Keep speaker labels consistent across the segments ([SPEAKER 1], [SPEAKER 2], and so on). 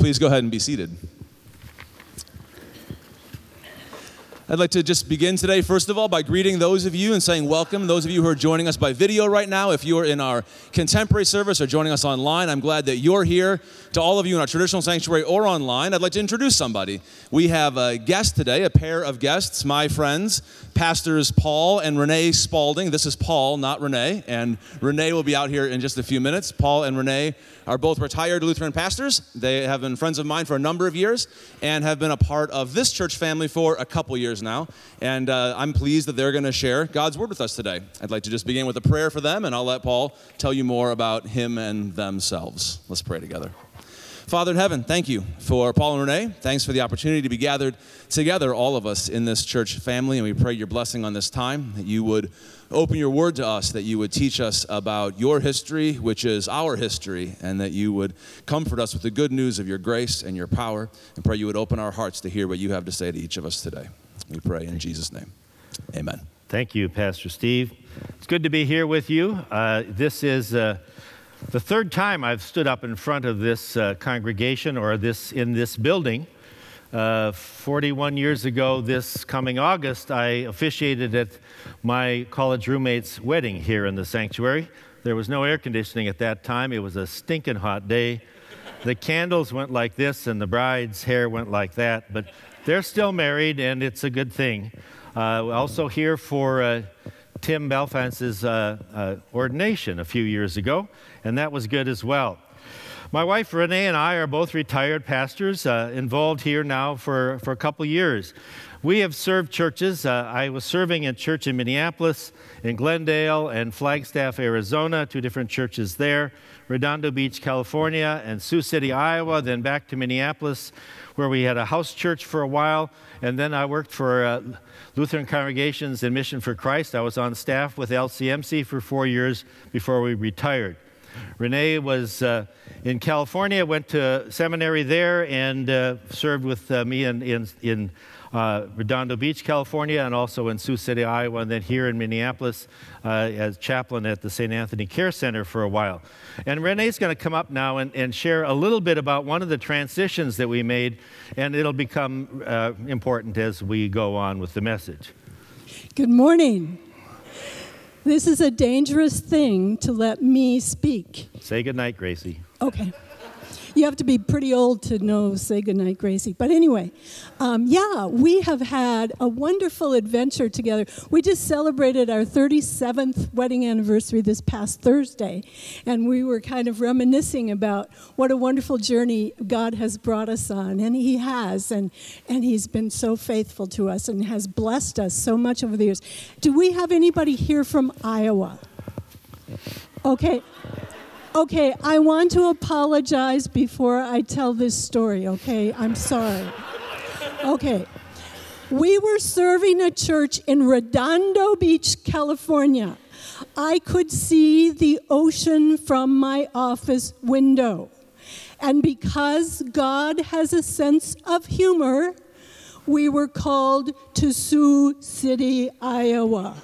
[SPEAKER 1] Please go ahead and be seated. I'd like to just begin today, first of all, by greeting those of you and saying welcome. Those of you who are joining us by video right now, if you're in our contemporary service or joining us online, I'm glad that you're here. To all of you in our traditional sanctuary or online, I'd like to introduce somebody. We have a guest today, a pair of guests, my friends, Pastors Paul and Renee Spalding. This is Paul, not Renee, and Renee will be out here in just a few minutes. Paul and Renee are both retired Lutheran pastors. They have been friends of mine for a number of years and have been a part of this church family for a couple years now. And uh, I'm pleased that they're going to share God's word with us today. I'd like to just begin with a prayer for them, and I'll let Paul tell you more about him and themselves. Let's pray together. Father in heaven, thank you for Paul and Renee. Thanks for the opportunity to be gathered together, all of us in this church family. And we pray your blessing on this time, that you would open your word to us, that you would teach us about your history, which is our history, and that you would comfort us with the good news of your grace and your power. And pray you would open our hearts to hear what you have to say to each of us today. We pray in Jesus' name. Amen.
[SPEAKER 2] Thank you, Pastor Steve. It's good to be here with you. Uh, this is. Uh, the third time I've stood up in front of this uh, congregation or this in this building. Uh, 41 years ago, this coming August, I officiated at my college roommate's wedding here in the sanctuary. There was no air conditioning at that time. It was a stinking hot day. The candles went like this, and the bride's hair went like that. But they're still married, and it's a good thing. Uh, also here for uh, Tim Belfance's uh, uh, ordination a few years ago and that was good as well. My wife Renee and I are both retired pastors, uh, involved here now for, for a couple years. We have served churches. Uh, I was serving in church in Minneapolis, in Glendale, and Flagstaff, Arizona, two different churches there, Redondo Beach, California, and Sioux City, Iowa, then back to Minneapolis, where we had a house church for a while. And then I worked for uh, Lutheran Congregations and Mission for Christ. I was on staff with LCMC for four years before we retired. Renee was uh, in California, went to seminary there, and uh, served with uh, me in, in, in uh, Redondo Beach, California, and also in Sioux City, Iowa, and then here in Minneapolis uh, as chaplain at the St. Anthony Care Center for a while. And Renee's going to come up now and, and, share a little bit about one of the transitions that we made, and it'll become uh, important as we go on with the message.
[SPEAKER 3] Good morning. This is a dangerous thing to let me speak.
[SPEAKER 2] Say goodnight, Gracie.
[SPEAKER 3] Okay you have to be pretty old to know Say Goodnight, Gracie. But anyway, um, yeah, we have had a wonderful adventure together. We just celebrated our 37th wedding anniversary this past Thursday, and we were kind of reminiscing about what a wonderful journey God has brought us on, and He has, and, and He's been so faithful to us and has blessed us so much over the years. Do we have anybody here from Iowa? Okay. Okay, I want to apologize before I tell this story, okay? I'm sorry. Okay. We were serving a church in Redondo Beach, California. I could see the ocean from my office window. And because God has a sense of humor, we were called to Sioux City, Iowa.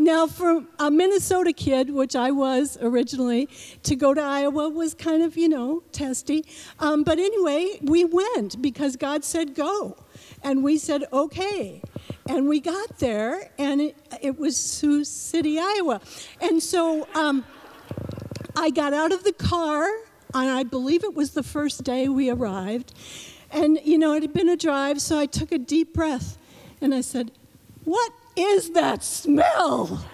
[SPEAKER 3] Now, for a Minnesota kid, which I was originally, to go to Iowa was kind of, you know, testy. Um, but anyway, we went because God said go. And we said, okay. And we got there, and it, it was Sioux City, Iowa. And so um, I got out of the car, and I believe it was the first day we arrived. And, you know, it had been a drive, so I took a deep breath and I said, What is that smell?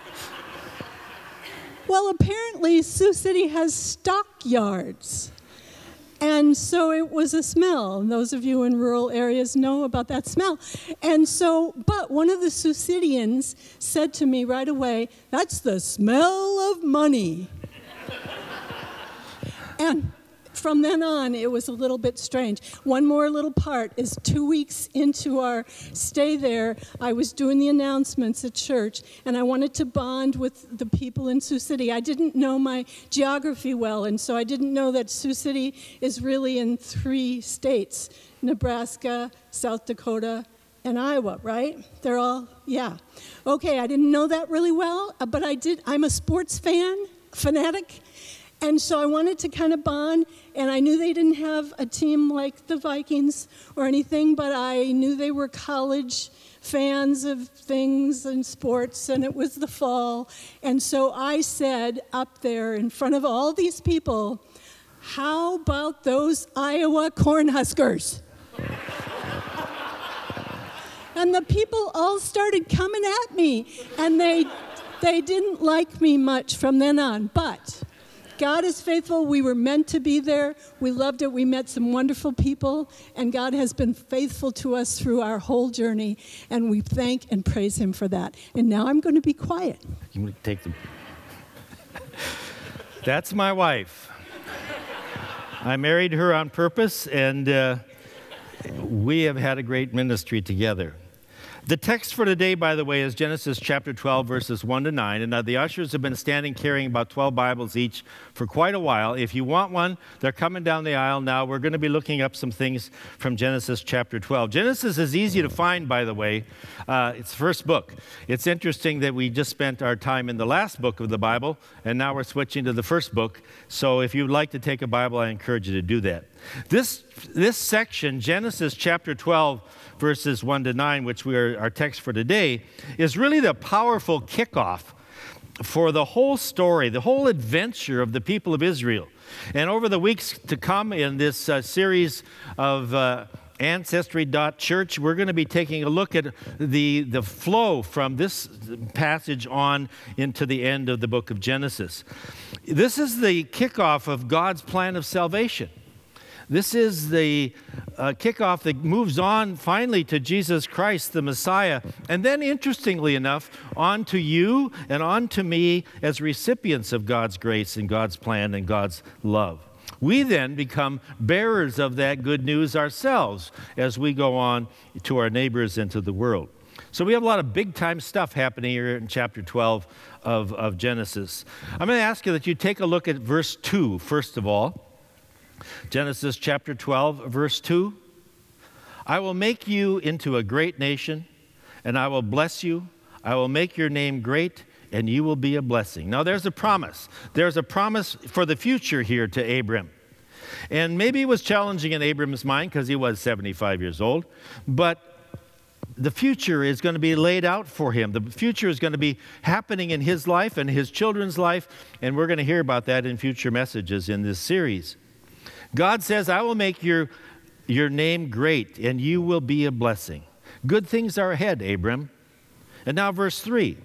[SPEAKER 3] well, apparently, Sioux City has stockyards. And so it was a smell. Those of you in rural areas know about that smell. And so, but one of the Sioux Cityans said to me right away, That's the smell of money. and from then on, it was a little bit strange. One more little part is two weeks into our stay there, I was doing the announcements at church, and I wanted to bond with the people in Sioux City. I didn't know my geography well, and so I didn't know that Sioux City is really in three states Nebraska, South Dakota, and Iowa, right? They're all, yeah. Okay, I didn't know that really well, but I did. I'm a sports fan, fanatic, And so I wanted to kind of bond, and I knew they didn't have a team like the Vikings or anything, but I knew they were college fans of things and sports, and it was the fall. And so I said up there in front of all these people, How about those Iowa Cornhuskers? and the people all started coming at me, and they, they didn't like me much from then on. But God is faithful. We were meant to be there. We loved it. We met some wonderful people, and God has been faithful to us through our whole journey, and we thank and praise Him for that. And now I'm going to be quiet.
[SPEAKER 2] You take the. That's my wife. I married her on purpose, and uh, we have had a great ministry together. The text for today, by the way, is Genesis chapter 12, verses 1 to 9. And the ushers have been standing carrying about 12 Bibles each for quite a while. If you want one, they're coming down the aisle now. We're going to be looking up some things from Genesis chapter 12. Genesis is easy to find, by the way. Uh, it's the first book. It's interesting that we just spent our time in the last book of the Bible, and now we're switching to the first book. So if you'd like to take a Bible, I encourage you to do that. This, this section, Genesis chapter 12, verses 1 to 9, which we are our text for today, is really the powerful kickoff for the whole story, the whole adventure of the people of Israel. And over the weeks to come in this uh, series of uh, Ancestry.church, we're going to be taking a look at the, the flow from this passage on into the end of the book of Genesis. This is the kickoff of God's plan of salvation. This is the uh, kickoff that moves on finally to Jesus Christ, the Messiah, and then, interestingly enough, on to you and on to me as recipients of God's grace and God's plan and God's love. We then become bearers of that good news ourselves as we go on to our neighbors and to the world. So we have a lot of big time stuff happening here in chapter 12 of, of Genesis. I'm going to ask you that you take a look at verse 2, first of all. Genesis chapter 12, verse 2 I will make you into a great nation, and I will bless you. I will make your name great, and you will be a blessing. Now, there's a promise. There's a promise for the future here to Abram. And maybe it was challenging in Abram's mind because he was 75 years old, but the future is going to be laid out for him. The future is going to be happening in his life and his children's life, and we're going to hear about that in future messages in this series. God says, I will make your, your name great and you will be a blessing. Good things are ahead, Abram. And now, verse 3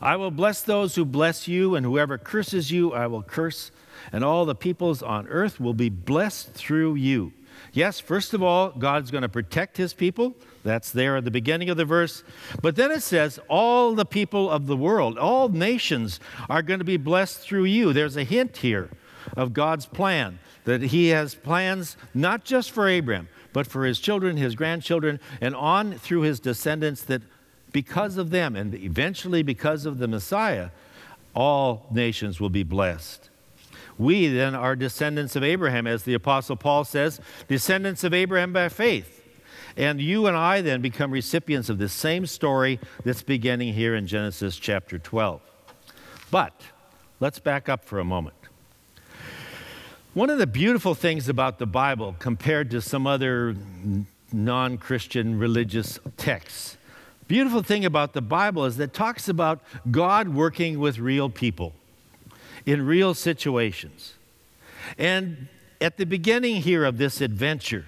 [SPEAKER 2] I will bless those who bless you, and whoever curses you, I will curse, and all the peoples on earth will be blessed through you. Yes, first of all, God's going to protect his people. That's there at the beginning of the verse. But then it says, all the people of the world, all nations are going to be blessed through you. There's a hint here of God's plan that he has plans not just for Abraham, but for his children, his grandchildren, and on through his descendants, that because of them and eventually because of the Messiah, all nations will be blessed. We then are descendants of Abraham, as the Apostle Paul says, descendants of Abraham by faith. And you and I then become recipients of the same story that's beginning here in Genesis chapter 12. But let's back up for a moment. One of the beautiful things about the Bible compared to some other non Christian religious texts, beautiful thing about the Bible is that it talks about God working with real people in real situations. And at the beginning here of this adventure,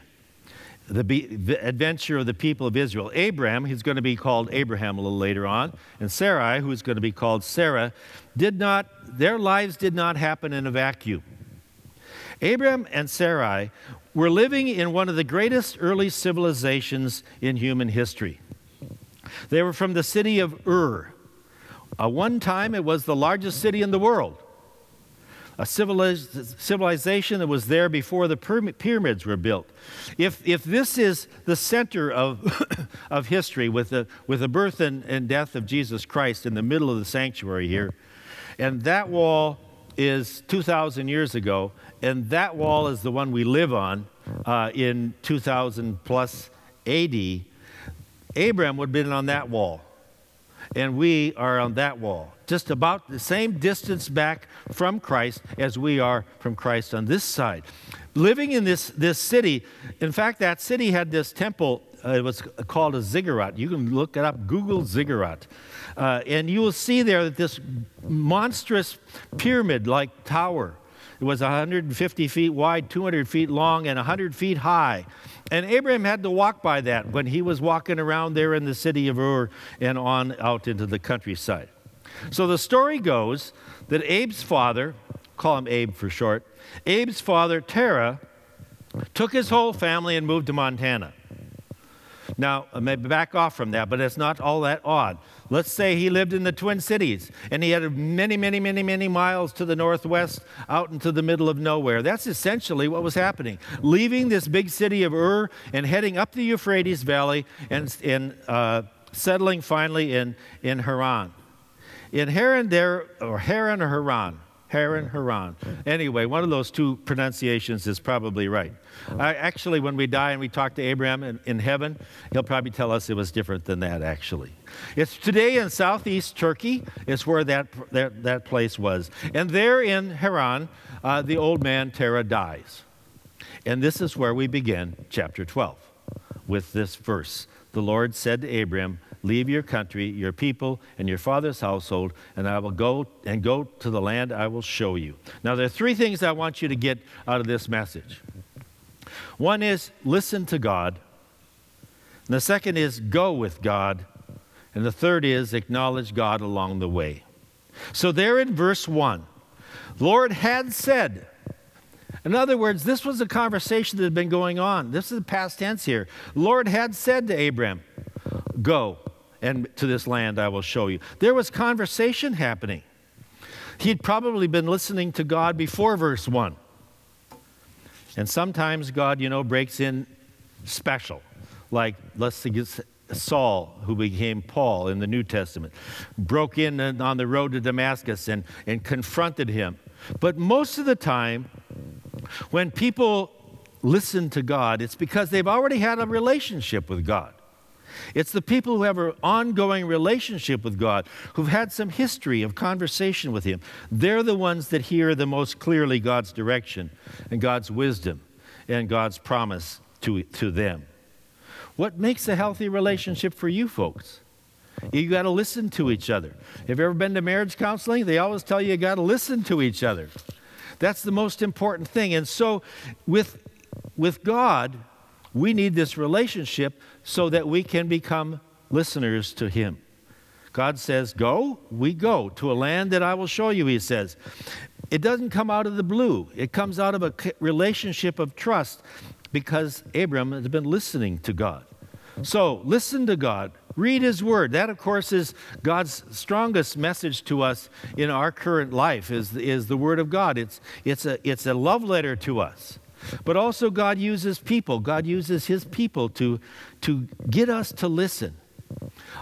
[SPEAKER 2] the, the, adventure of the people of Israel. Abraham, who's going to be called Abraham a little later on, and Sarai, who's going to be called Sarah, did not, their lives did not happen in a vacuum. Abraham and Sarai were living in one of the greatest early civilizations in human history. They were from the city of Ur. Uh, one time, it was the largest city in the world. A civilization that was there before the pyramids were built. If, if this is the center of, of history with the, with the birth and, and death of Jesus Christ in the middle of the sanctuary here, and that wall is 2,000 years ago, and that wall is the one we live on uh, in 2000 plus AD. Abraham would have been on that wall. and we are on that wall, just about the same distance back from Christ as we are from Christ on this side. Living in this, this city, in fact, that city had this temple, uh, it was called a ziggurat. You can look it up, Google ziggurat. Uh, and you will see there that this monstrous pyramid like tower. It was 150 feet wide, 200 feet long, and 100 feet high. And Abraham had to walk by that when he was walking around there in the city of Ur and on out into the countryside. So the story goes that Abe's father, call him Abe for short, Abe's father, Terah, took his whole family and moved to Montana. Now, maybe back off from that, but it's not all that odd. Let's say he lived in the Twin Cities and he had many, many, many, many miles to the northwest out into the middle of nowhere. That's essentially what was happening. Leaving this big city of Ur and heading up the Euphrates Valley and, and uh, settling finally in, in Haran. In Haran, there, or Haran or Haran, Haran, Haran. Anyway, one of those two pronunciations is probably right. I, actually, when we die and we talk to Abraham in, in, heaven, he'll probably tell us it was different than that, actually. It's today in southeast Turkey, it's where that, that, that place was. And there in Haran, uh, the old man Terah dies. And this is where we begin chapter 12 with this verse. The Lord said to Abraham, Leave your country, your people, and your father's household, and I will go and go to the land I will show you. Now, there are three things I want you to get out of this message. One is listen to God. And the second is go with God. And the third is acknowledge God along the way. So, there in verse 1, Lord had said, in other words, this was a conversation that had been going on. This is the past tense here. Lord had said to Abram, Go and to this land I will show you. There was conversation happening. He'd probably been listening to God before verse 1. And sometimes God, you know, breaks in special. Like, let's Saul, who became Paul in the New Testament, broke in on the road to Damascus and, and confronted him. But most of the time, when people listen to God, it's because they've already had a relationship with God. It's the people who have an ongoing relationship with God, who've had some history of conversation with Him. They're the ones that hear the most clearly God's direction and God's wisdom and God's promise to, to them. What makes a healthy relationship for you folks? You got to listen to each other. Have you ever been to marriage counseling? They always tell you you got to listen to each other. That's the most important thing. And so, with, with God, we need this relationship so that we can become listeners to Him. God says, Go, we go to a land that I will show you, He says. It doesn't come out of the blue, it comes out of a relationship of trust because Abram has been listening to God. So, listen to God. Read His Word. That, of course, is God's strongest message to us in our current life is, is the Word of God. It's, it's, a, it's a love letter to us. But also, God uses people. God uses His people to, to get us to listen.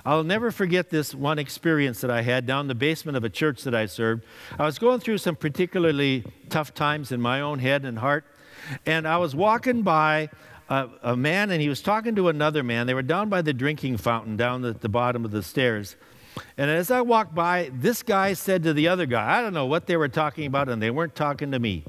[SPEAKER 2] I'll never forget this one experience that I had down in the basement of a church that I served. I was going through some particularly tough times in my own head and heart, and I was walking by a, a man, and he was talking to another man. They were down by the drinking fountain down at the bottom of the stairs. And as I walked by, this guy said to the other guy, I don't know what they were talking about, and they weren't talking to me.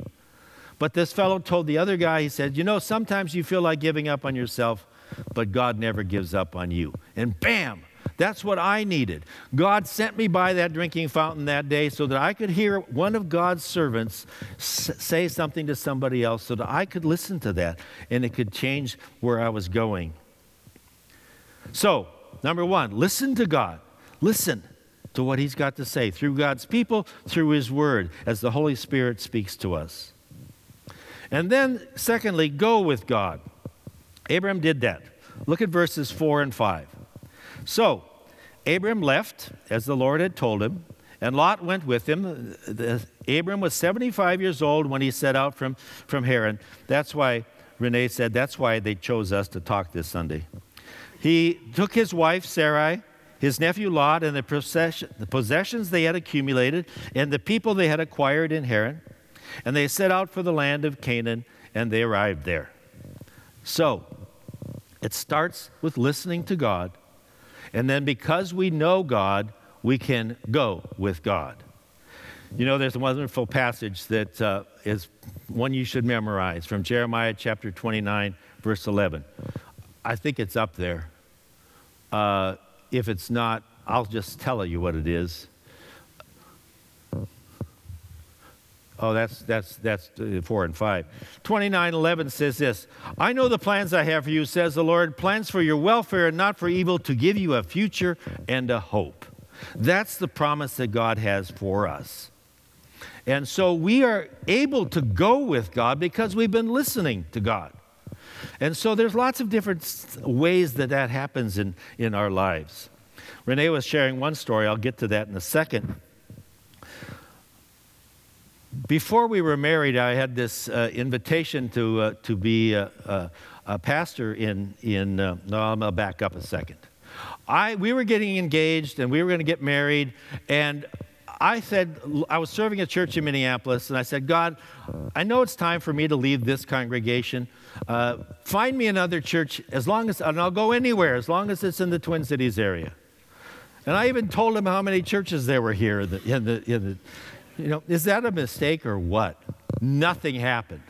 [SPEAKER 2] But this fellow told the other guy, he said, You know, sometimes you feel like giving up on yourself, but God never gives up on you. And bam! That's what I needed. God sent me by that drinking fountain that day so that I could hear one of God's servants say something to somebody else so that I could listen to that and it could change where I was going. So, number one, listen to God. Listen to what He's got to say through God's people, through His Word, as the Holy Spirit speaks to us. And then, secondly, go with God. Abram did that. Look at verses 4 and 5. So, Abram left as the Lord had told him, and Lot went with him. Abram was 75 years old when he set out from, from Haran. That's why Renee said that's why they chose us to talk this Sunday. He took his wife Sarai, his nephew Lot, and the, the possessions they had accumulated, and the people they had acquired in Haran and they set out for the land of Canaan, and they arrived there. So, it starts with listening to God. And then because we know God, we can go with God. You know, there's a wonderful passage that uh, is one you should memorize from Jeremiah chapter 29, verse 11. I think it's up there. Uh, if it's not, I'll just tell you what it is. Oh, that's that's that's uh, four and five. Twenty-nine eleven says this: I know the plans I have for you, says the Lord, plans for your welfare and not for evil, to give you a future and a hope. That's the promise that God has for us. And so we are able to go with God because we've been listening to God. And so there's lots of different ways that that happens in, in our lives. Renee was sharing one story, I'll get to that in a second. Before we were married, I had this uh, invitation to, uh, to be a, a, a, pastor in, in uh, no, I'm going to back up a second. I, we were getting engaged and we were going to get married, and I said, I was serving a church in Minneapolis, and I said, God, I know it's time for me to leave this congregation. Uh, find me another church as long as, and I'll go anywhere as long as it's in the Twin Cities area. And I even told him how many churches there were here in the, in the, in the you know, is that a mistake or what? Nothing happened.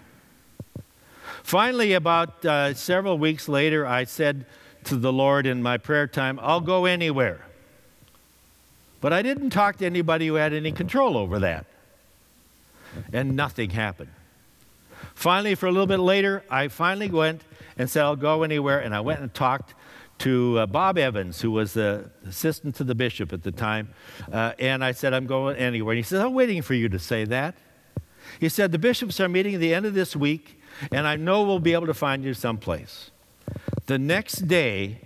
[SPEAKER 2] Finally, about uh, several weeks later, I said to the Lord in my prayer time, I'll go anywhere. But I didn't talk to anybody who had any control over that. And nothing happened. Finally, for a little bit later, I finally went and said, I'll go anywhere. And I went and talked to uh, Bob Evans, who was the assistant to the bishop at the time. Uh, and I said, I'm going anywhere. And he said, I'm waiting for you to say that. He said, The bishops are meeting at the end of this week, and I know we'll be able to find you someplace. The next day,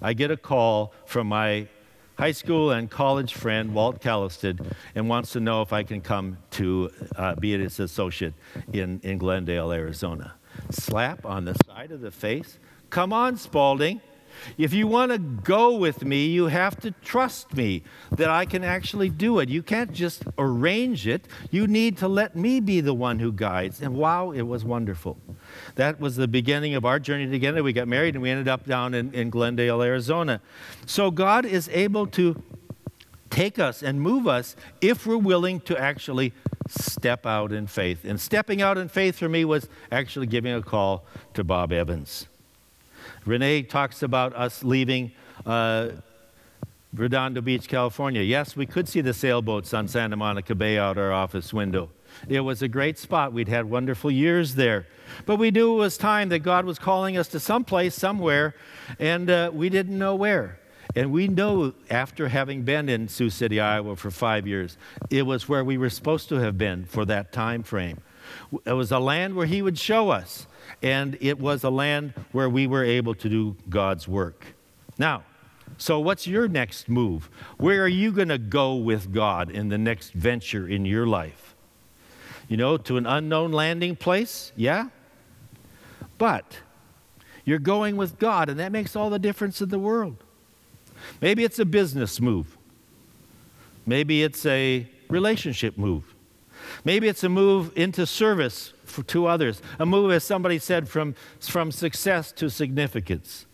[SPEAKER 2] I get a call from my high school and college friend, Walt Kallestad, and wants to know if I can come to uh, be his associate in, in Glendale, Arizona. Slap on the side of the face. Come on, Spalding. If you want to go with me, you have to trust me that I can actually do it. You can't just arrange it. You need to let me be the one who guides. And wow, it was wonderful. That was the beginning of our journey together. We got married and we ended up down in, in Glendale, Arizona. So God is able to take us and move us if we're willing to actually step out in faith. And stepping out in faith for me was actually giving a call to Bob Evans. Renee talks about us leaving uh, Redondo Beach, California. Yes, we could see the sailboats on Santa Monica Bay out our office window. It was a great spot. We'd had wonderful years there. But we knew it was time that God was calling us to some place, somewhere, and uh, we didn't know where. And we know after having been in Sioux City, Iowa for five years, it was where we were supposed to have been for that time frame. It was a land where He would show us and it was a land where we were able to do God's work. Now, so what's your next move? Where are you going to go with God in the next venture in your life? You know, to an unknown landing place? Yeah? But you're going with God, and that makes all the difference in the world. Maybe it's a business move. Maybe it's a relationship move. Maybe it's a move into service for, to others, a move, as somebody said, from, from success to significance.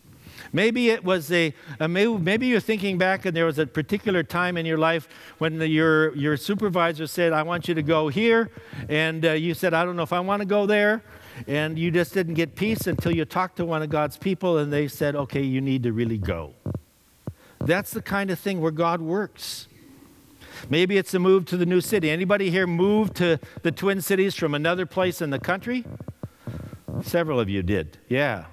[SPEAKER 2] Maybe it was a, a maybe you're thinking back and there was a particular time in your life when the, your, your supervisor said, I want you to go here. And uh, you said, I don't know if I want to go there. And you just didn't get peace until you talked to one of God's people and they said, okay, you need to really go. That's the kind of thing where God works. Maybe it's a move to the new city. Anybody here moved to the Twin Cities from another place in the country? Several of you did. Yeah.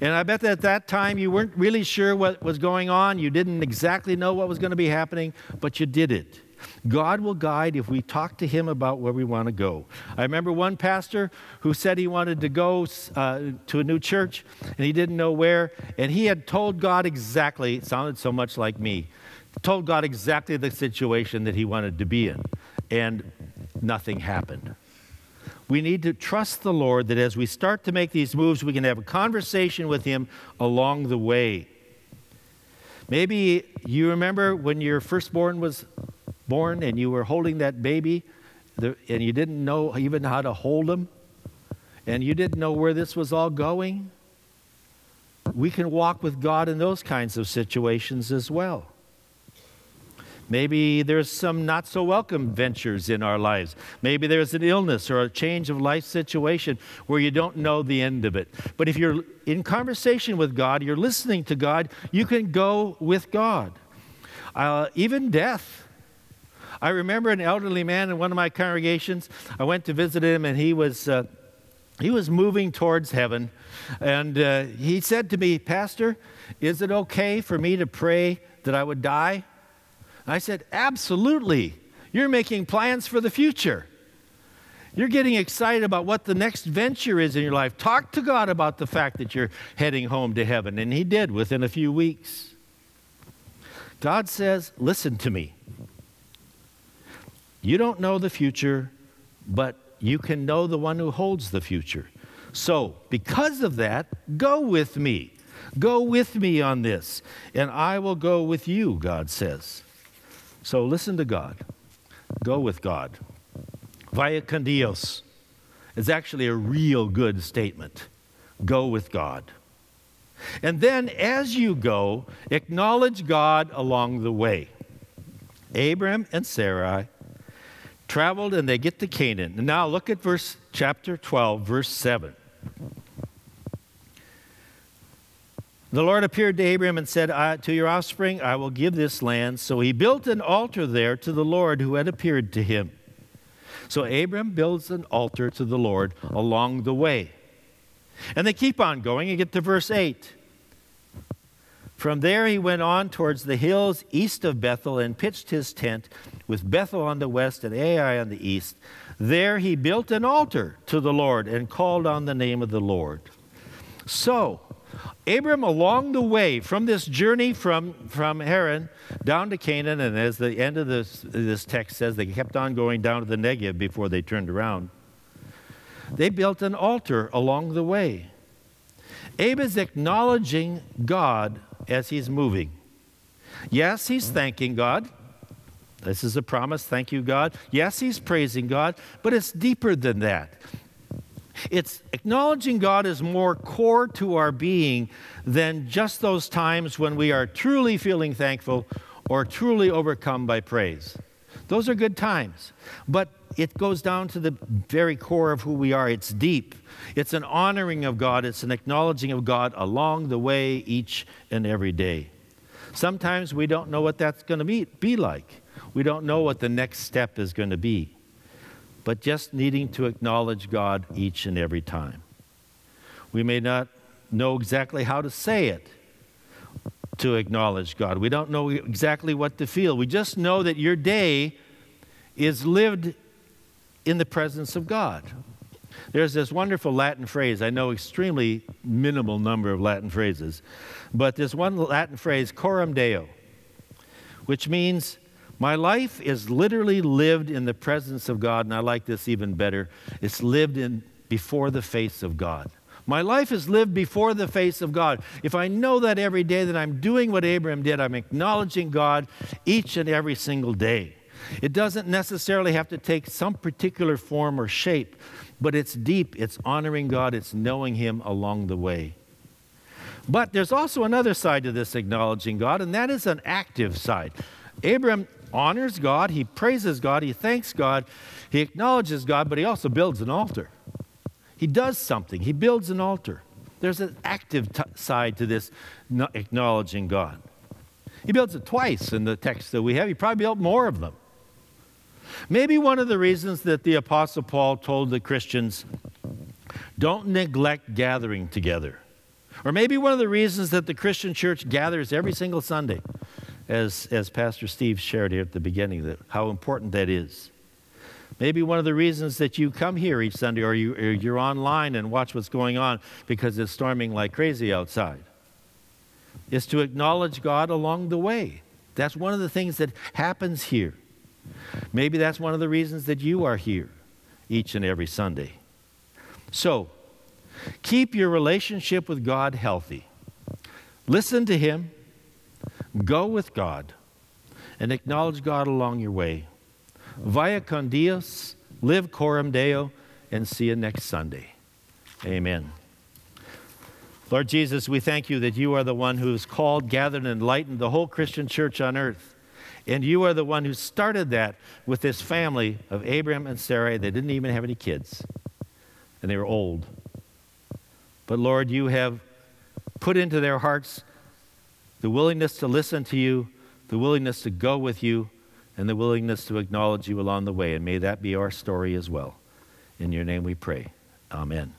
[SPEAKER 2] And I bet that at that time you weren't really sure what was going on. You didn't exactly know what was going to be happening, but you did it. God will guide if we talk to Him about where we want to go. I remember one pastor who said he wanted to go uh, to a new church and he didn't know where, and he had told God exactly, it sounded so much like me told God exactly the situation that he wanted to be in, and nothing happened. We need to trust the Lord that as we start to make these moves, we can have a conversation with Him along the way. Maybe you remember when your firstborn was born and you were holding that baby and you didn't know even how to hold him and you didn't know where this was all going. we can walk with God in those kinds of situations as well. Maybe there's some not so welcome ventures in our lives. Maybe there's an illness or a change of life situation where you don't know the end of it. But if you're in conversation with God, you're listening to God, you can go with God. Uh, even death. I remember an elderly man in one of my congregations. I went to visit him, and he was. Uh, he was moving towards heaven, and uh, he said to me, Pastor, is it okay for me to pray that I would die? I said, Absolutely. You're making plans for the future. You're getting excited about what the next venture is in your life. Talk to God about the fact that you're heading home to heaven. And he did within a few weeks. God says, Listen to me. You don't know the future, but you can know the one who holds the future. So, because of that, go with me. Go with me on this, and I will go with you, God says. So listen to God. Go with God. Vaya con Dios is actually a real good statement. Go with God. And then as you go, acknowledge God along the way. Abram and Sarai traveled and they get to Canaan. Now look at verse chapter 12, verse 7. The Lord appeared to Abram and said, To your offspring I will give this land. So he built an altar there to the Lord who had appeared to him. So Abram builds an altar to the Lord along the way. And they keep on going and get to verse 8. From there he went on towards the hills east of Bethel and pitched his tent with Bethel on the west and Ai on the east. There he built an altar to the Lord and called on the name of the Lord. So, Abram, along the way from this journey from, from Haran down to Canaan, and as the end of this, this text says, they kept on going down to the Negev before they turned around. They built an altar along the way. Abe is acknowledging God as he's moving. Yes, he's thanking God. This is a promise. Thank you, God. Yes, he's praising God, but it's deeper than that. It's acknowledging God is more core to our being than just those times when we are truly feeling thankful or truly overcome by praise. Those are good times, but it goes down to the very core of who we are. It's deep. It's an honoring of God, it's an acknowledging of God along the way each and every day. Sometimes we don't know what that's going to be, be like. We don't know what the next step is going to be but just needing to acknowledge God each and every time. We may not know exactly how to say it to acknowledge God. We don't know exactly what to feel. We just know that your day is lived in the presence of God. There's this wonderful Latin phrase. I know extremely minimal number of Latin phrases, but this one Latin phrase, coram deo, which means my life is literally lived in the presence of God, and I like this even better. It's lived in before the face of God. My life is lived before the face of God. If I know that every day that I'm doing what Abraham did, I'm acknowledging God each and every single day. It doesn't necessarily have to take some particular form or shape, but it's deep, it's honoring God, it's knowing Him along the way. But there's also another side to this acknowledging God, and that is an active side. Abraham honors God, he praises God, he thanks God, he acknowledges God, but he also builds an altar. He does something, he builds an altar. There's an active t- side to this acknowledging God. He builds it twice in the text that we have. He probably built more of them. Maybe one of the reasons that the Apostle Paul told the Christians, don't neglect gathering together. Or maybe one of the reasons that the Christian church gathers every single Sunday as, as Pastor Steve shared here at the beginning, that how important that is. Maybe one of the reasons that you come here each Sunday or, you, or you're online and watch what's going on because it's storming like crazy outside is to acknowledge God along the way. That's one of the things that happens here. Maybe that's one of the reasons that you are here each and every Sunday. So, keep your relationship with God healthy. Listen to Him, Go with God and acknowledge God along your way. Vaya con Dios, live coram Deo, and see you next Sunday. Amen. Lord Jesus, we thank you that you are the one who has called, gathered, and enlightened the whole Christian church on earth. And you are the one who started that with this family of Abraham and Sarai. They didn't even have any kids, and they were old. But Lord, you have put into their hearts the willingness to listen to you, the willingness to go with you, and the willingness to acknowledge you along the way. And may that be our story as well. In your name we pray. Amen.